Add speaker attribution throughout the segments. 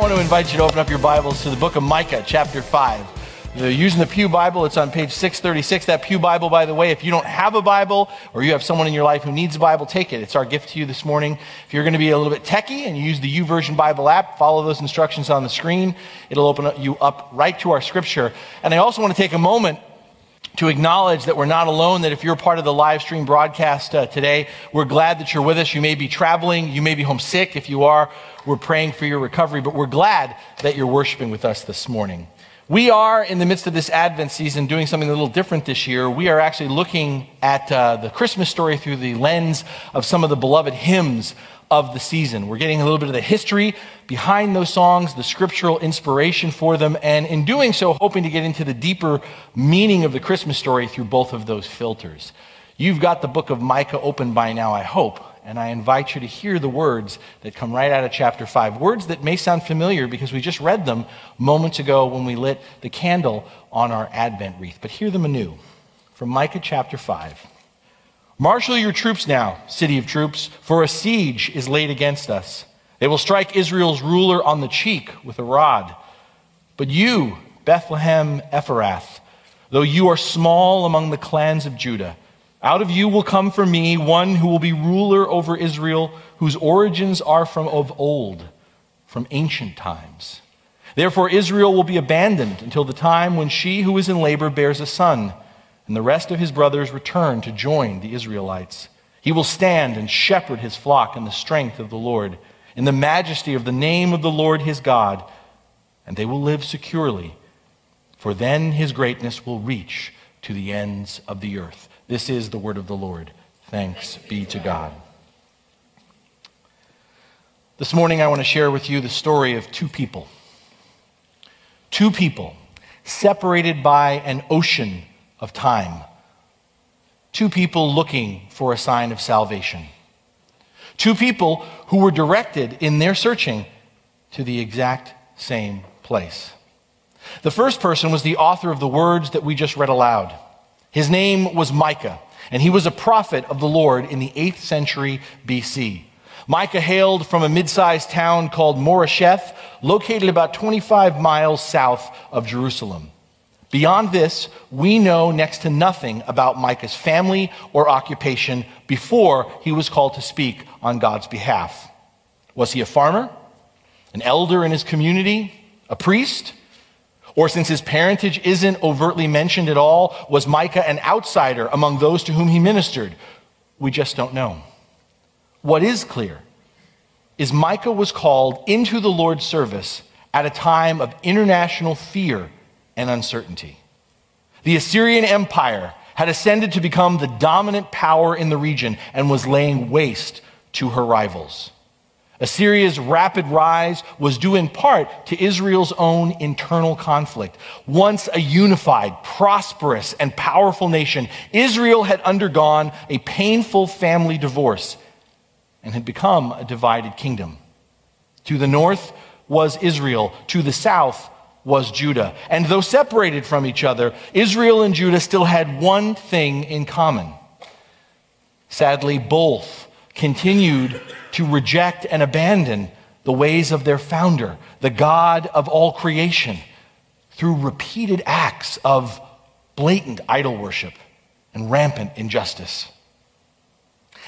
Speaker 1: Want to invite you to open up your Bibles to the book of Micah, chapter 5. You're using the Pew Bible, it's on page 636. That Pew Bible, by the way, if you don't have a Bible or you have someone in your life who needs a Bible, take it. It's our gift to you this morning. If you're going to be a little bit techie and you use the YouVersion Bible app, follow those instructions on the screen. It'll open you up right to our scripture. And I also want to take a moment to acknowledge that we're not alone, that if you're part of the live stream broadcast uh, today, we're glad that you're with us. You may be traveling, you may be homesick. If you are, we're praying for your recovery, but we're glad that you're worshiping with us this morning. We are in the midst of this Advent season doing something a little different this year. We are actually looking at uh, the Christmas story through the lens of some of the beloved hymns of the season. We're getting a little bit of the history behind those songs, the scriptural inspiration for them, and in doing so, hoping to get into the deeper meaning of the Christmas story through both of those filters. You've got the book of Micah open by now, I hope and I invite you to hear the words that come right out of chapter 5. Words that may sound familiar because we just read them moments ago when we lit the candle on our Advent wreath. But hear them anew from Micah chapter 5. Marshal your troops now, city of troops, for a siege is laid against us. They will strike Israel's ruler on the cheek with a rod. But you, Bethlehem Ephrath, though you are small among the clans of Judah, out of you will come for me one who will be ruler over Israel, whose origins are from of old, from ancient times. Therefore, Israel will be abandoned until the time when she who is in labor bears a son, and the rest of his brothers return to join the Israelites. He will stand and shepherd his flock in the strength of the Lord, in the majesty of the name of the Lord his God, and they will live securely, for then his greatness will reach to the ends of the earth. This is the word of the Lord. Thanks be to God. This morning, I want to share with you the story of two people. Two people separated by an ocean of time. Two people looking for a sign of salvation. Two people who were directed in their searching to the exact same place. The first person was the author of the words that we just read aloud. His name was Micah, and he was a prophet of the Lord in the 8th century BC. Micah hailed from a mid sized town called Morasheth, located about 25 miles south of Jerusalem. Beyond this, we know next to nothing about Micah's family or occupation before he was called to speak on God's behalf. Was he a farmer? An elder in his community? A priest? Or since his parentage isn't overtly mentioned at all, was Micah an outsider among those to whom he ministered? We just don't know. What is clear is Micah was called into the Lord's service at a time of international fear and uncertainty. The Assyrian Empire had ascended to become the dominant power in the region and was laying waste to her rivals. Assyria's rapid rise was due in part to Israel's own internal conflict. Once a unified, prosperous, and powerful nation, Israel had undergone a painful family divorce and had become a divided kingdom. To the north was Israel, to the south was Judah. And though separated from each other, Israel and Judah still had one thing in common. Sadly, both continued to reject and abandon the ways of their founder, the God of all creation, through repeated acts of blatant idol worship and rampant injustice.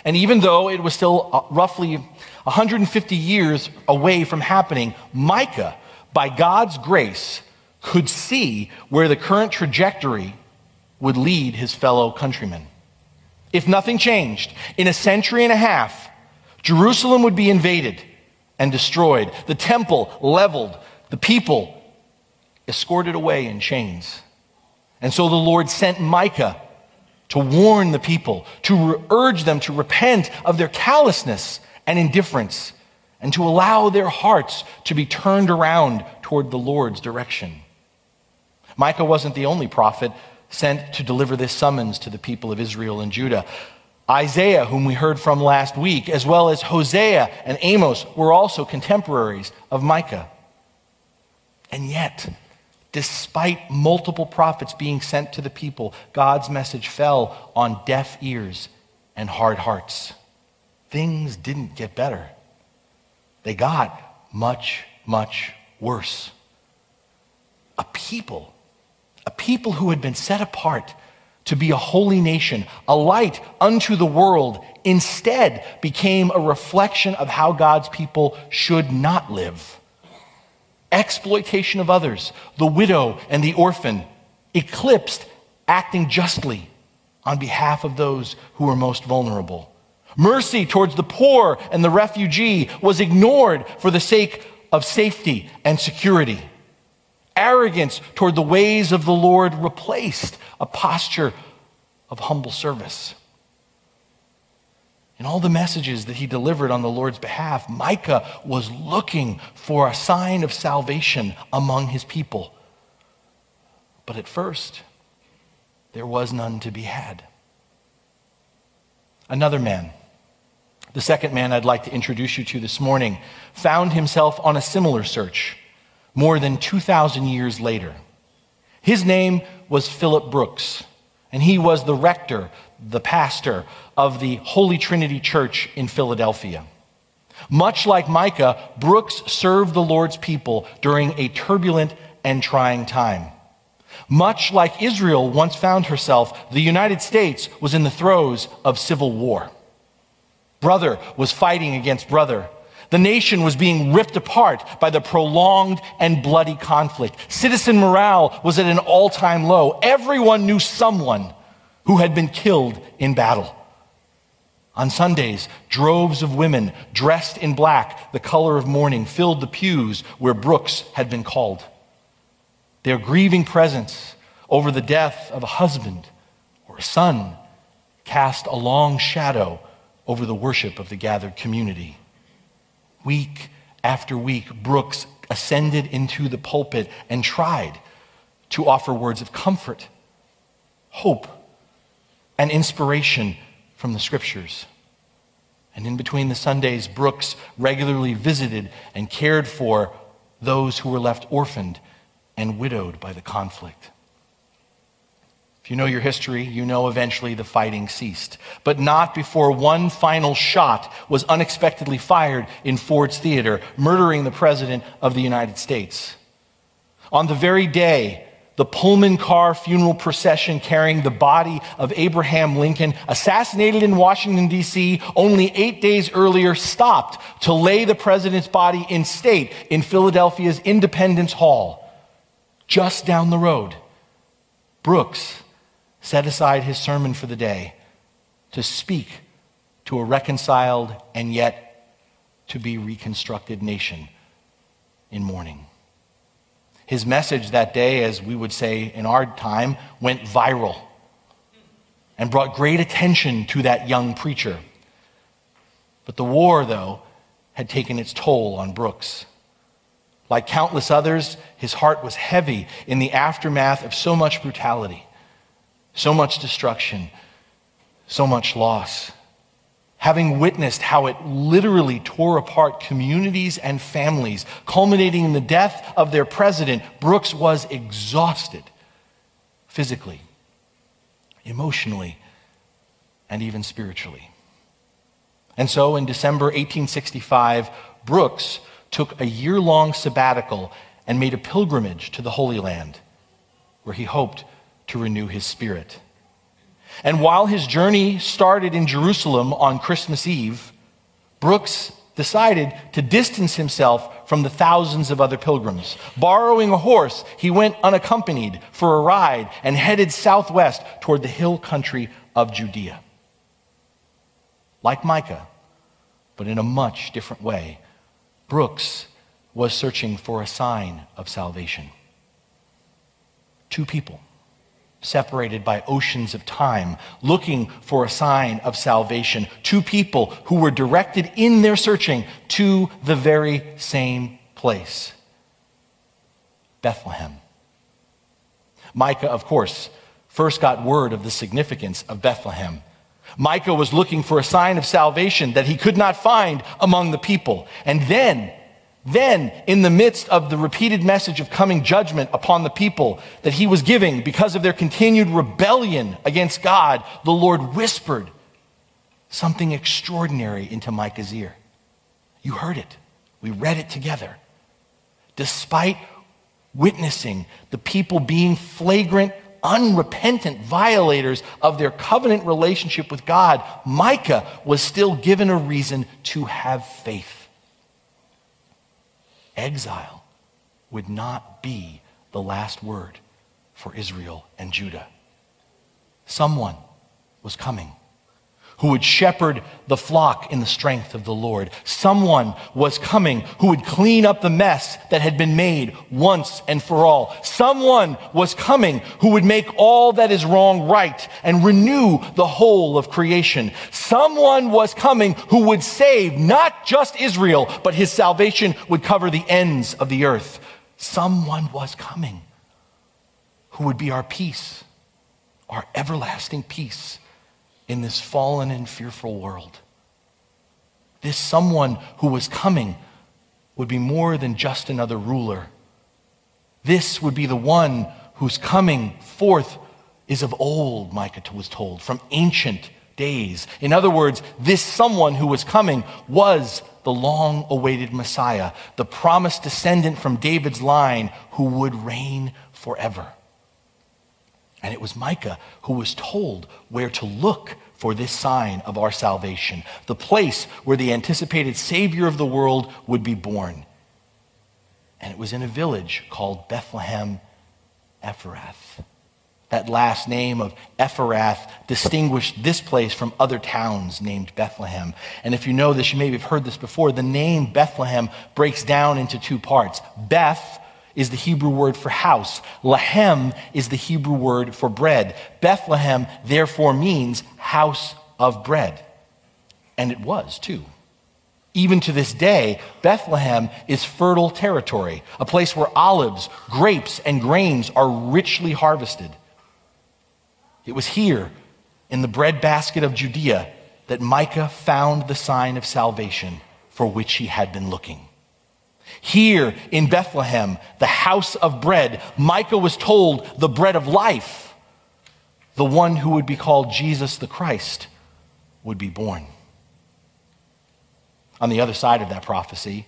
Speaker 1: And even though it was still uh, roughly 150 years away from happening, Micah, by God's grace, could see where the current trajectory would lead his fellow countrymen. If nothing changed, in a century and a half, Jerusalem would be invaded and destroyed, the temple leveled, the people escorted away in chains. And so the Lord sent Micah to warn the people, to urge them to repent of their callousness and indifference, and to allow their hearts to be turned around toward the Lord's direction. Micah wasn't the only prophet sent to deliver this summons to the people of Israel and Judah. Isaiah, whom we heard from last week, as well as Hosea and Amos, were also contemporaries of Micah. And yet, despite multiple prophets being sent to the people, God's message fell on deaf ears and hard hearts. Things didn't get better, they got much, much worse. A people, a people who had been set apart to be a holy nation, a light unto the world, instead became a reflection of how God's people should not live. Exploitation of others, the widow and the orphan, eclipsed acting justly on behalf of those who were most vulnerable. Mercy towards the poor and the refugee was ignored for the sake of safety and security. Arrogance toward the ways of the Lord replaced a posture of humble service. In all the messages that he delivered on the Lord's behalf, Micah was looking for a sign of salvation among his people. But at first, there was none to be had. Another man, the second man I'd like to introduce you to this morning, found himself on a similar search more than 2,000 years later. His name was Philip Brooks, and he was the rector, the pastor of the Holy Trinity Church in Philadelphia. Much like Micah, Brooks served the Lord's people during a turbulent and trying time. Much like Israel once found herself, the United States was in the throes of civil war. Brother was fighting against brother. The nation was being ripped apart by the prolonged and bloody conflict. Citizen morale was at an all time low. Everyone knew someone who had been killed in battle. On Sundays, droves of women dressed in black, the color of mourning, filled the pews where Brooks had been called. Their grieving presence over the death of a husband or a son cast a long shadow over the worship of the gathered community. Week after week, Brooks ascended into the pulpit and tried to offer words of comfort, hope, and inspiration from the scriptures. And in between the Sundays, Brooks regularly visited and cared for those who were left orphaned and widowed by the conflict. If you know your history, you know eventually the fighting ceased, but not before one final shot was unexpectedly fired in Ford's Theater, murdering the President of the United States. On the very day, the Pullman car funeral procession carrying the body of Abraham Lincoln, assassinated in Washington, D.C., only eight days earlier, stopped to lay the president's body in state in Philadelphia's Independence Hall just down the road, Brooks set aside his sermon for the day to speak to a reconciled and yet to be reconstructed nation in mourning. His message that day, as we would say in our time, went viral and brought great attention to that young preacher. But the war, though, had taken its toll on Brooks. Like countless others, his heart was heavy in the aftermath of so much brutality, so much destruction, so much loss. Having witnessed how it literally tore apart communities and families, culminating in the death of their president, Brooks was exhausted physically, emotionally, and even spiritually. And so in December 1865, Brooks took a year long sabbatical and made a pilgrimage to the Holy Land, where he hoped to renew his spirit. And while his journey started in Jerusalem on Christmas Eve, Brooks decided to distance himself from the thousands of other pilgrims. Borrowing a horse, he went unaccompanied for a ride and headed southwest toward the hill country of Judea. Like Micah, but in a much different way, Brooks was searching for a sign of salvation. Two people, separated by oceans of time, looking for a sign of salvation. Two people who were directed in their searching to the very same place Bethlehem. Micah, of course, first got word of the significance of Bethlehem. Micah was looking for a sign of salvation that he could not find among the people. And then, then, in the midst of the repeated message of coming judgment upon the people that he was giving because of their continued rebellion against God, the Lord whispered something extraordinary into Micah's ear. You heard it. We read it together. Despite witnessing the people being flagrant, unrepentant violators of their covenant relationship with God, Micah was still given a reason to have faith exile would not be the last word for Israel and Judah. Someone was coming who would shepherd the flock in the strength of the Lord. Someone was coming who would clean up the mess that had been made once and for all. Someone was coming who would make all that is wrong right and renew the whole of creation. Someone was coming who would save not just Israel, but his salvation would cover the ends of the earth. Someone was coming who would be our peace, our everlasting peace in this fallen and fearful world. This someone who was coming would be more than just another ruler. This would be the one whose coming forth is of old, Micah was told, from ancient days. In other words, this someone who was coming was the long awaited Messiah, the promised descendant from David's line who would reign forever. And it was Micah who was told where to look for this sign of our salvation, the place where the anticipated Savior of the world would be born. And it was in a village called Bethlehem Ephrath. That last name of Ephrath distinguished this place from other towns named Bethlehem. And if you know this, you maybe have heard this before. The name Bethlehem breaks down into two parts. Beth is the Hebrew word for house. Lahem is the Hebrew word for bread. Bethlehem, therefore, means house of bread. And it was, too. Even to this day, Bethlehem is fertile territory, a place where olives, grapes, and grains are richly harvested. It was here, in the breadbasket of Judea, that Micah found the sign of salvation for which he had been looking. Here in Bethlehem, the house of bread, Micah was told the bread of life, the one who would be called Jesus the Christ, would be born. On the other side of that prophecy,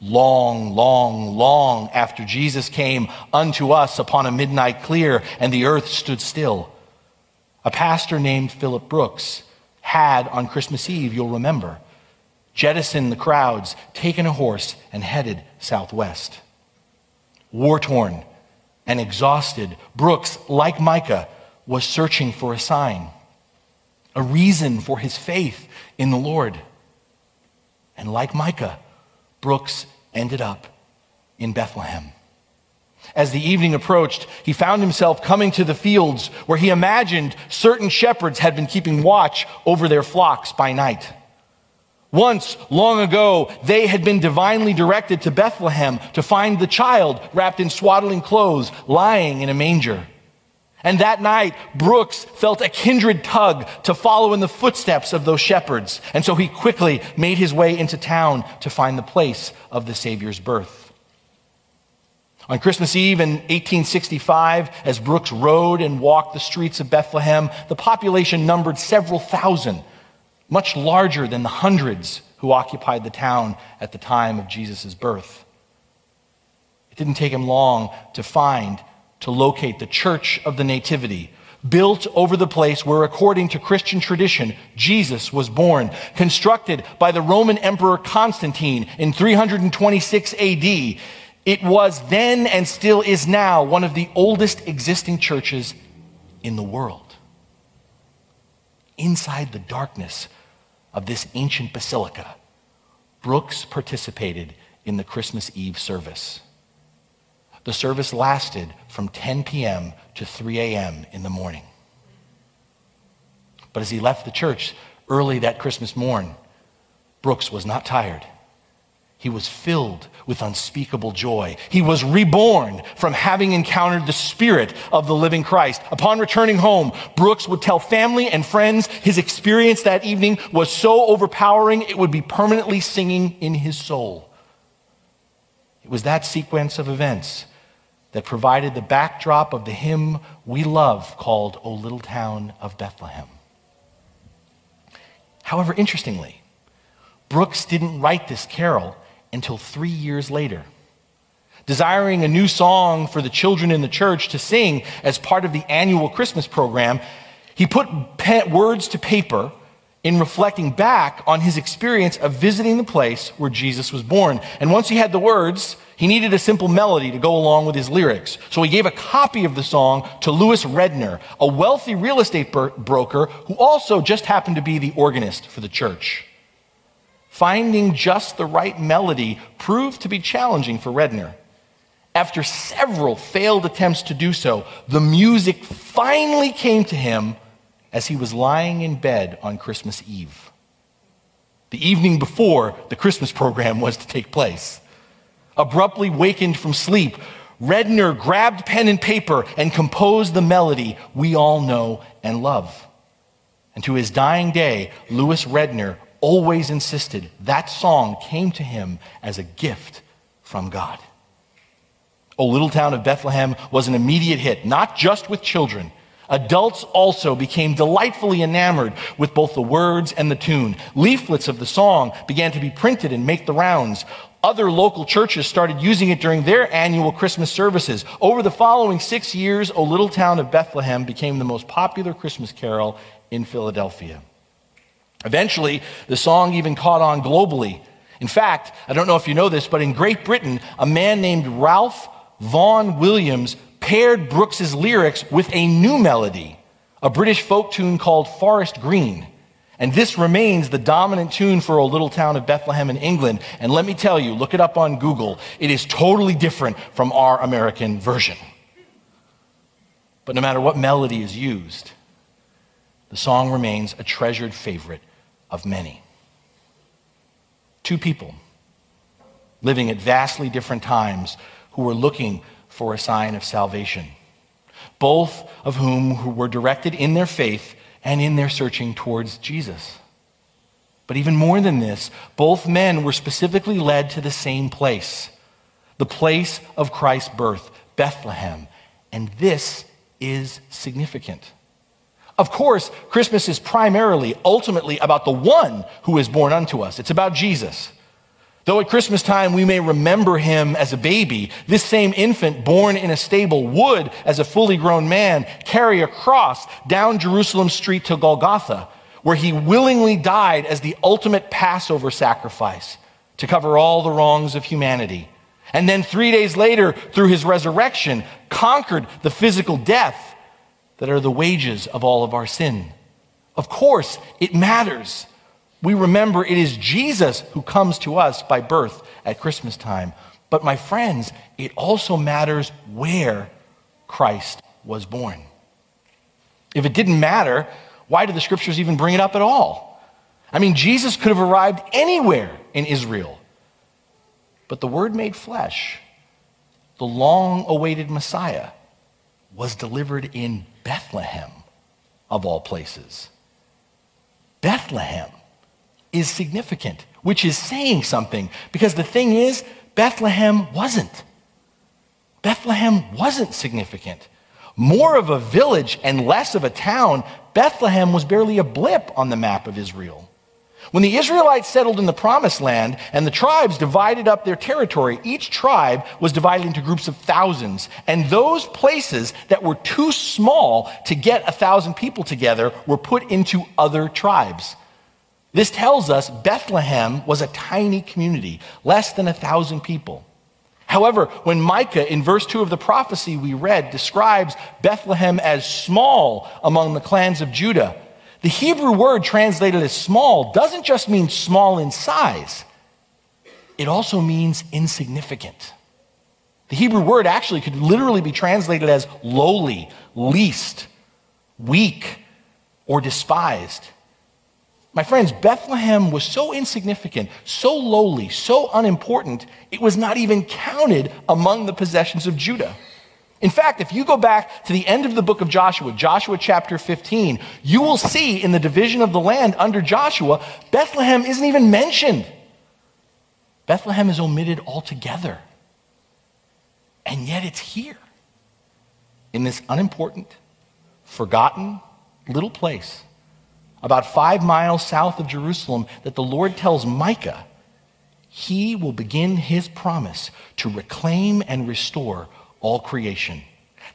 Speaker 1: long, long, long after Jesus came unto us upon a midnight clear and the earth stood still, a pastor named Philip Brooks had on Christmas Eve, you'll remember, jettisoned the crowds, taken a horse, and headed southwest. War torn and exhausted, Brooks, like Micah, was searching for a sign, a reason for his faith in the Lord. And like Micah, Brooks ended up in Bethlehem. As the evening approached, he found himself coming to the fields where he imagined certain shepherds had been keeping watch over their flocks by night. Once, long ago, they had been divinely directed to Bethlehem to find the child wrapped in swaddling clothes, lying in a manger. And that night, Brooks felt a kindred tug to follow in the footsteps of those shepherds. And so he quickly made his way into town to find the place of the Savior's birth. On Christmas Eve in 1865, as Brooks rode and walked the streets of Bethlehem, the population numbered several thousand much larger than the hundreds who occupied the town at the time of Jesus' birth. It didn't take him long to find, to locate the Church of the Nativity, built over the place where, according to Christian tradition, Jesus was born, constructed by the Roman Emperor Constantine in 326 AD. It was then and still is now one of the oldest existing churches in the world. Inside the darkness of this ancient basilica, Brooks participated in the Christmas Eve service. the service lasted from 10 p.m. to 3 a.m. in the morning. But as he left the church early that Christmas morn, Brooks was not tired. He was filled with unspeakable joy. He was reborn from having encountered the Spirit of the living Christ. Upon returning home, Brooks would tell family and friends his experience that evening was so overpowering it would be permanently singing in his soul. It was that sequence of events that provided the backdrop of the hymn we love called O Little Town of Bethlehem. However, interestingly, Brooks didn't write this carol until three years later. Desiring a new song for the children in the church to sing as part of the annual Christmas program, he put words to paper in reflecting back on his experience of visiting the place where Jesus was born. And once he had the words, he needed a simple melody to go along with his lyrics. So he gave a copy of the song to Lewis Redner, a wealthy real estate broker who also just happened to be the organist for the church. Finding just the right melody proved to be challenging for Redner. After several failed attempts to do so, the music finally came to him as he was lying in bed on Christmas Eve. The evening before the Christmas program was to take place. Abruptly wakened from sleep, Redner grabbed pen and paper and composed the melody we all know and love. And to his dying day, Lewis Redner always insisted that song came to him as a gift from God. O Little Town of Bethlehem was an immediate hit, not just with children. Adults also became delightfully enamored with both the words and the tune. Leaflets of the song began to be printed and make the rounds. Other local churches started using it during their annual Christmas services. Over the following six years, O Little Town of Bethlehem became the most popular Christmas carol in Philadelphia. Eventually, the song even caught on globally. In fact, I don't know if you know this, but in Great Britain, a man named Ralph Vaughan Williams paired Brooks's lyrics with a new melody, a British folk tune called Forest Green. And this remains the dominant tune for a little town of Bethlehem in England. And let me tell you, look it up on Google. It is totally different from our American version. But no matter what melody is used, the song remains a treasured favorite of many. Two people living at vastly different times who were looking for a sign of salvation, both of whom were directed in their faith and in their searching towards Jesus. But even more than this, both men were specifically led to the same place, the place of Christ's birth, Bethlehem. And this is significant. Of course, Christmas is primarily, ultimately, about the one who is born unto us. It's about Jesus. Though at Christmas time we may remember him as a baby, this same infant born in a stable would, as a fully grown man, carry a cross down Jerusalem street to Golgotha, where he willingly died as the ultimate Passover sacrifice to cover all the wrongs of humanity. And then three days later, through his resurrection, conquered the physical death that are the wages of all of our sin. Of course, it matters. We remember it is Jesus who comes to us by birth at Christmas time. But my friends, it also matters where Christ was born. If it didn't matter, why did the scriptures even bring it up at all? I mean, Jesus could have arrived anywhere in Israel. But the Word made flesh, the long awaited Messiah, was delivered in Bethlehem, of all places. Bethlehem is significant, which is saying something, because the thing is, Bethlehem wasn't. Bethlehem wasn't significant. More of a village and less of a town, Bethlehem was barely a blip on the map of Israel. When the Israelites settled in the promised land and the tribes divided up their territory, each tribe was divided into groups of thousands. And those places that were too small to get a thousand people together were put into other tribes. This tells us Bethlehem was a tiny community, less than a thousand people. However, when Micah, in verse 2 of the prophecy we read, describes Bethlehem as small among the clans of Judah, the Hebrew word translated as small doesn't just mean small in size, it also means insignificant. The Hebrew word actually could literally be translated as lowly, least, weak, or despised. My friends, Bethlehem was so insignificant, so lowly, so unimportant, it was not even counted among the possessions of Judah. In fact, if you go back to the end of the book of Joshua, Joshua chapter 15, you will see in the division of the land under Joshua, Bethlehem isn't even mentioned. Bethlehem is omitted altogether. And yet it's here in this unimportant, forgotten little place about five miles south of Jerusalem that the Lord tells Micah he will begin his promise to reclaim and restore all creation.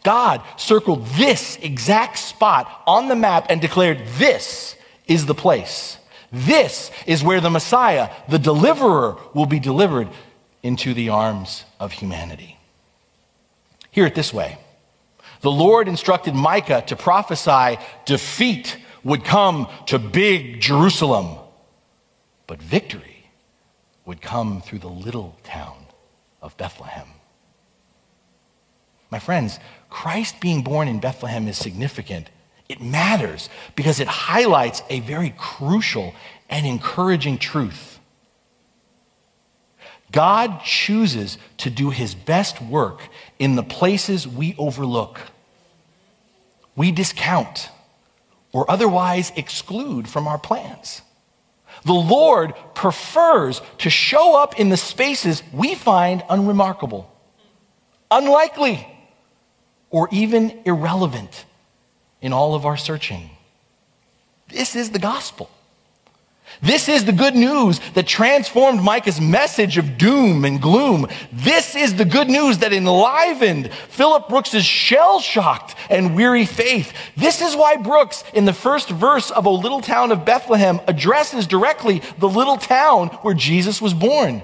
Speaker 1: God circled this exact spot on the map and declared this is the place. This is where the Messiah, the deliverer, will be delivered into the arms of humanity. Hear it this way The Lord instructed Micah to prophesy defeat would come to big Jerusalem, but victory would come through the little town of Bethlehem. My friends, Christ being born in Bethlehem is significant. It matters because it highlights a very crucial and encouraging truth. God chooses to do his best work in the places we overlook, we discount, or otherwise exclude from our plans. The Lord prefers to show up in the spaces we find unremarkable, unlikely, or even irrelevant in all of our searching. This is the gospel. This is the good news that transformed Micah's message of doom and gloom. This is the good news that enlivened Philip Brooks's shell-shocked and weary faith. This is why Brooks, in the first verse of O Little Town of Bethlehem, addresses directly the little town where Jesus was born.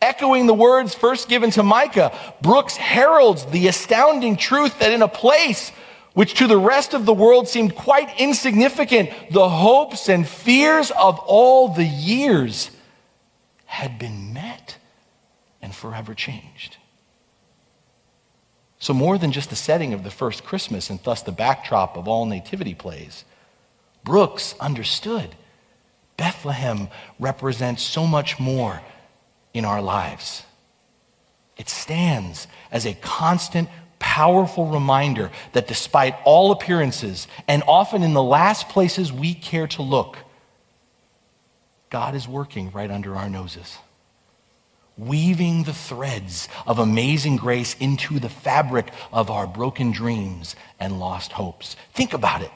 Speaker 1: Echoing the words first given to Micah, Brooks heralds the astounding truth that in a place which to the rest of the world seemed quite insignificant, the hopes and fears of all the years had been met and forever changed. So, more than just the setting of the first Christmas and thus the backdrop of all nativity plays, Brooks understood Bethlehem represents so much more in our lives. It stands as a constant powerful reminder that despite all appearances, and often in the last places we care to look, God is working right under our noses, weaving the threads of amazing grace into the fabric of our broken dreams and lost hopes. Think about it.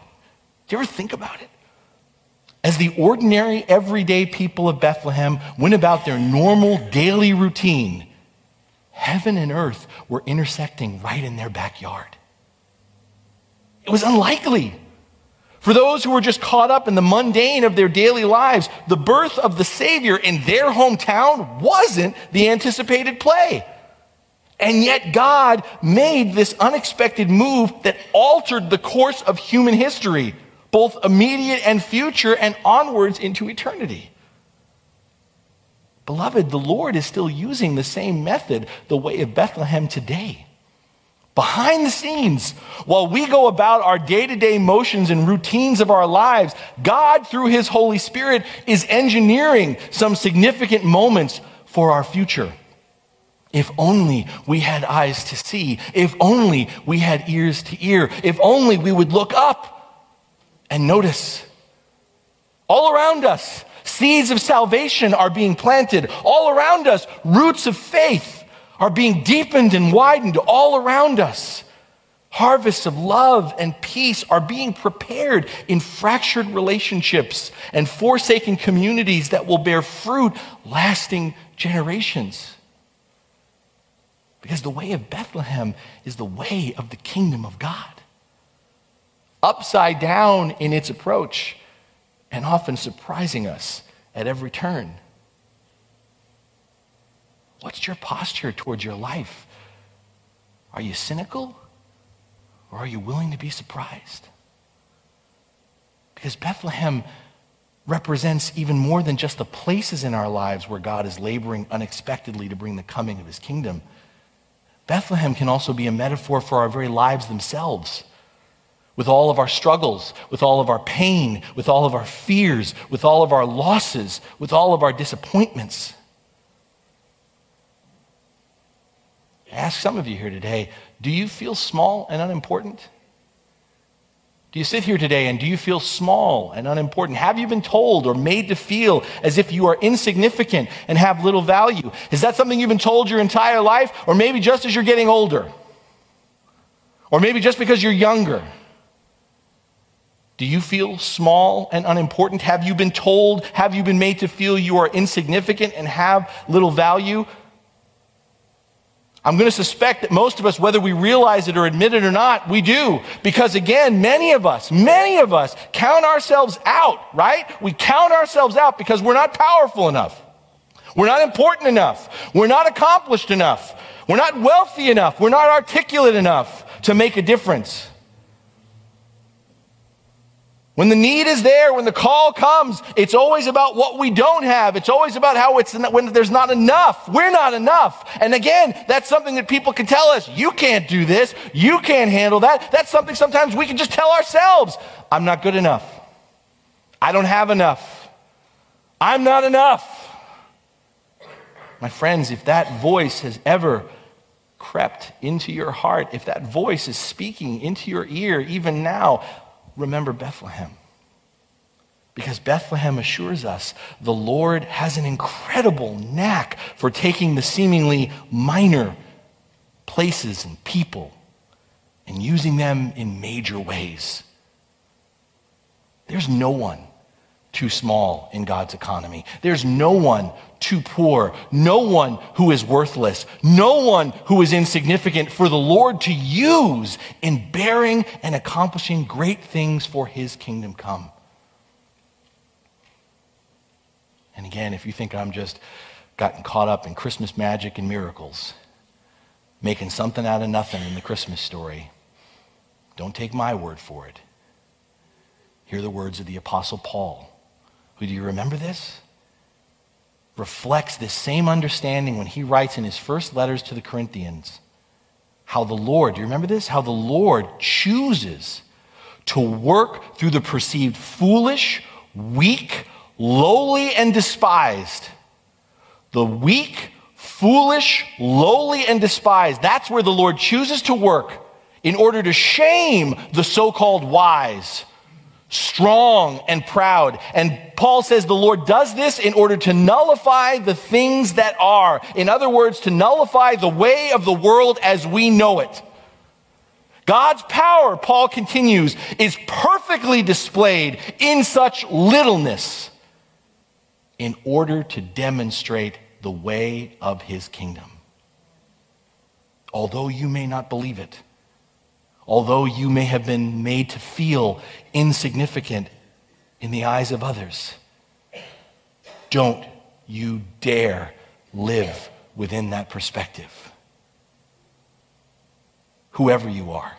Speaker 1: Do you ever think about it? As the ordinary, everyday people of Bethlehem went about their normal daily routine, heaven and earth were intersecting right in their backyard. It was unlikely. For those who were just caught up in the mundane of their daily lives, the birth of the Savior in their hometown wasn't the anticipated play. And yet, God made this unexpected move that altered the course of human history, both immediate and future, and onwards into eternity. Beloved, the Lord is still using the same method, the way of Bethlehem today. Behind the scenes, while we go about our day to day motions and routines of our lives, God, through His Holy Spirit, is engineering some significant moments for our future. If only we had eyes to see, if only we had ears to hear, if only we would look up and notice all around us Seeds of salvation are being planted all around us. Roots of faith are being deepened and widened all around us. Harvests of love and peace are being prepared in fractured relationships and forsaken communities that will bear fruit lasting generations. Because the way of Bethlehem is the way of the kingdom of God. Upside down in its approach and often surprising us at every turn. What's your posture towards your life? Are you cynical or are you willing to be surprised? Because Bethlehem represents even more than just the places in our lives where God is laboring unexpectedly to bring the coming of his kingdom. Bethlehem can also be a metaphor for our very lives themselves. With all of our struggles, with all of our pain, with all of our fears, with all of our losses, with all of our disappointments. I ask some of you here today do you feel small and unimportant? Do you sit here today and do you feel small and unimportant? Have you been told or made to feel as if you are insignificant and have little value? Is that something you've been told your entire life? Or maybe just as you're getting older? Or maybe just because you're younger? Do you feel small and unimportant? Have you been told, have you been made to feel you are insignificant and have little value? I'm going to suspect that most of us, whether we realize it or admit it or not, we do. Because again, many of us, many of us count ourselves out, right? We count ourselves out because we're not powerful enough. We're not important enough. We're not accomplished enough. We're not wealthy enough. We're not articulate enough to make a difference. When the need is there, when the call comes, it's always about what we don't have. It's always about how it's when there's not enough. We're not enough. And again, that's something that people can tell us. You can't do this. You can't handle that. That's something sometimes we can just tell ourselves. I'm not good enough. I don't have enough. I'm not enough. My friends, if that voice has ever crept into your heart, if that voice is speaking into your ear even now, remember Bethlehem. Because Bethlehem assures us the Lord has an incredible knack for taking the seemingly minor places and people and using them in major ways. There's no one too small in God's economy. There's no one too poor, no one who is worthless, no one who is insignificant for the Lord to use in bearing and accomplishing great things for his kingdom come. And again, if you think I'm just gotten caught up in Christmas magic and miracles, making something out of nothing in the Christmas story, don't take my word for it. Hear the words of the Apostle Paul who, do you remember this? Reflects this same understanding when he writes in his first letters to the Corinthians how the Lord, do you remember this? How the Lord chooses to work through the perceived foolish, weak, lowly, and despised. The weak, foolish, lowly, and despised. That's where the Lord chooses to work in order to shame the so called wise strong and proud. And Paul says the Lord does this in order to nullify the things that are. In other words, to nullify the way of the world as we know it. God's power, Paul continues, is perfectly displayed in such littleness in order to demonstrate the way of his kingdom. Although you may not believe it, although you may have been made to feel insignificant in the eyes of others. Don't you dare live within that perspective. Whoever you are,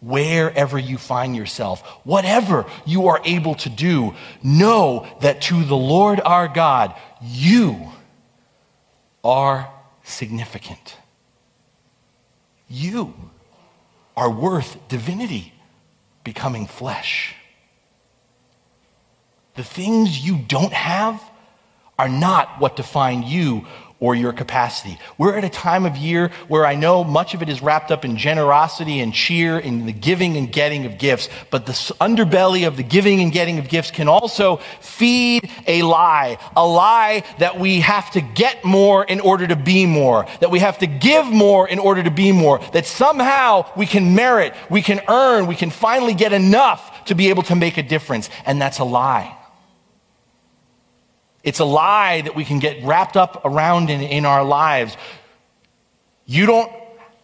Speaker 1: wherever you find yourself, whatever you are able to do, know that to the Lord our God, you are significant. You are worth divinity becoming flesh. The things you don't have are not what define you or your capacity. We're at a time of year where I know much of it is wrapped up in generosity and cheer in the giving and getting of gifts, but the underbelly of the giving and getting of gifts can also feed a lie, a lie that we have to get more in order to be more, that we have to give more in order to be more, that somehow we can merit, we can earn, we can finally get enough to be able to make a difference. And that's a lie. It's a lie that we can get wrapped up around in, in our lives. You don't,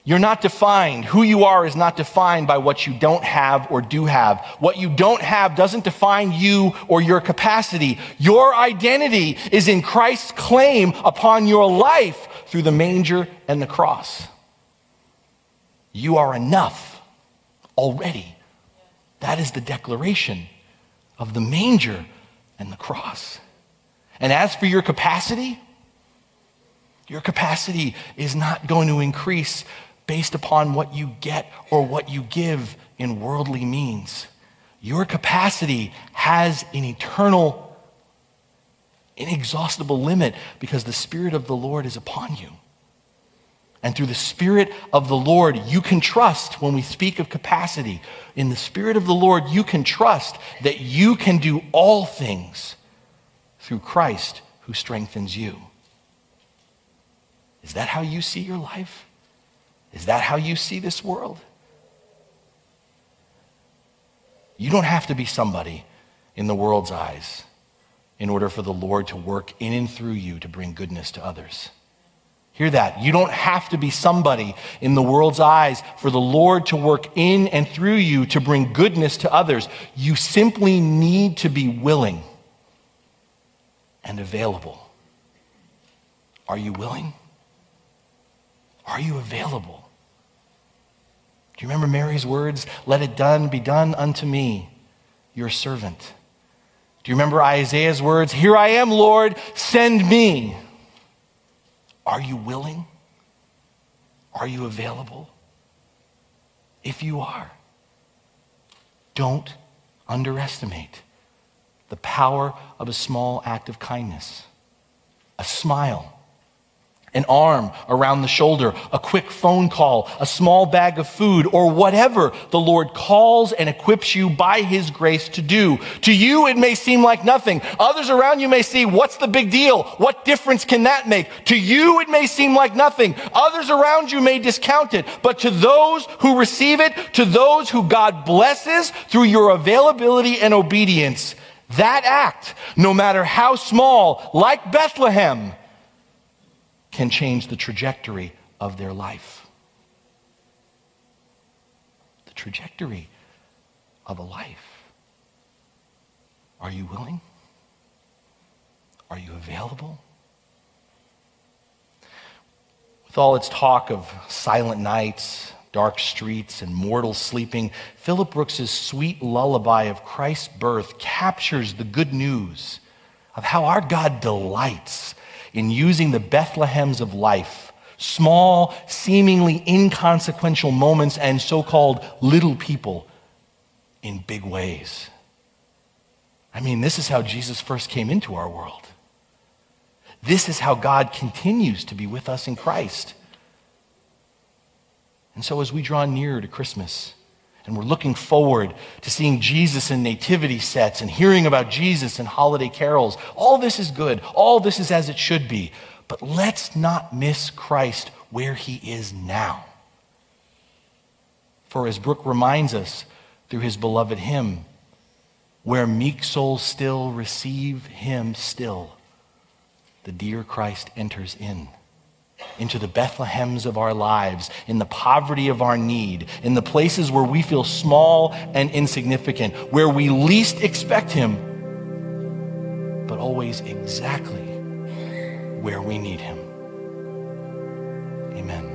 Speaker 1: you're not defined. Who you are is not defined by what you don't have or do have. What you don't have doesn't define you or your capacity. Your identity is in Christ's claim upon your life through the manger and the cross. You are enough already. That is the declaration of the manger and the cross. And as for your capacity, Your capacity is not going to increase based upon what you get or what you give in worldly means. Your capacity has an eternal, inexhaustible limit because the Spirit of the Lord is upon you. And through the Spirit of the Lord, you can trust when we speak of capacity. In the Spirit of the Lord, you can trust that you can do all things through Christ who strengthens you. Is that how you see your life? Is that how you see this world? You don't have to be somebody in the world's eyes in order for the Lord to work in and through you to bring goodness to others. Hear that. You don't have to be somebody in the world's eyes for the Lord to work in and through you to bring goodness to others. You simply need to be willing and available. Are you willing? Are you available? Do you remember Mary's words? Let it done be done unto me, your servant. Do you remember Isaiah's words? Here I am, Lord, send me. Are you willing? Are you available? If you are, don't underestimate the power of a small act of kindness, a smile an arm around the shoulder, a quick phone call, a small bag of food, or whatever the Lord calls and equips you by His grace to do. To you, it may seem like nothing. Others around you may see, what's the big deal? What difference can that make? To you, it may seem like nothing. Others around you may discount it. But to those who receive it, to those who God blesses through your availability and obedience, that act, no matter how small, like Bethlehem, can change the trajectory of their life. The trajectory of a life. Are you willing? Are you available? With all its talk of silent nights, dark streets, and mortal sleeping, Philip Brooks's sweet lullaby of Christ's birth captures the good news of how our God delights in using the Bethlehems of life, small, seemingly inconsequential moments, and so called little people in big ways. I mean, this is how Jesus first came into our world. This is how God continues to be with us in Christ. And so, as we draw near to Christmas, and we're looking forward to seeing Jesus in nativity sets and hearing about Jesus in holiday carols. All this is good. All this is as it should be. But let's not miss Christ where he is now. For as Brooks reminds us through his beloved hymn, where meek souls still receive him still, the dear Christ enters in into the Bethlehems of our lives, in the poverty of our need, in the places where we feel small and insignificant, where we least expect Him, but always exactly where we need Him. Amen.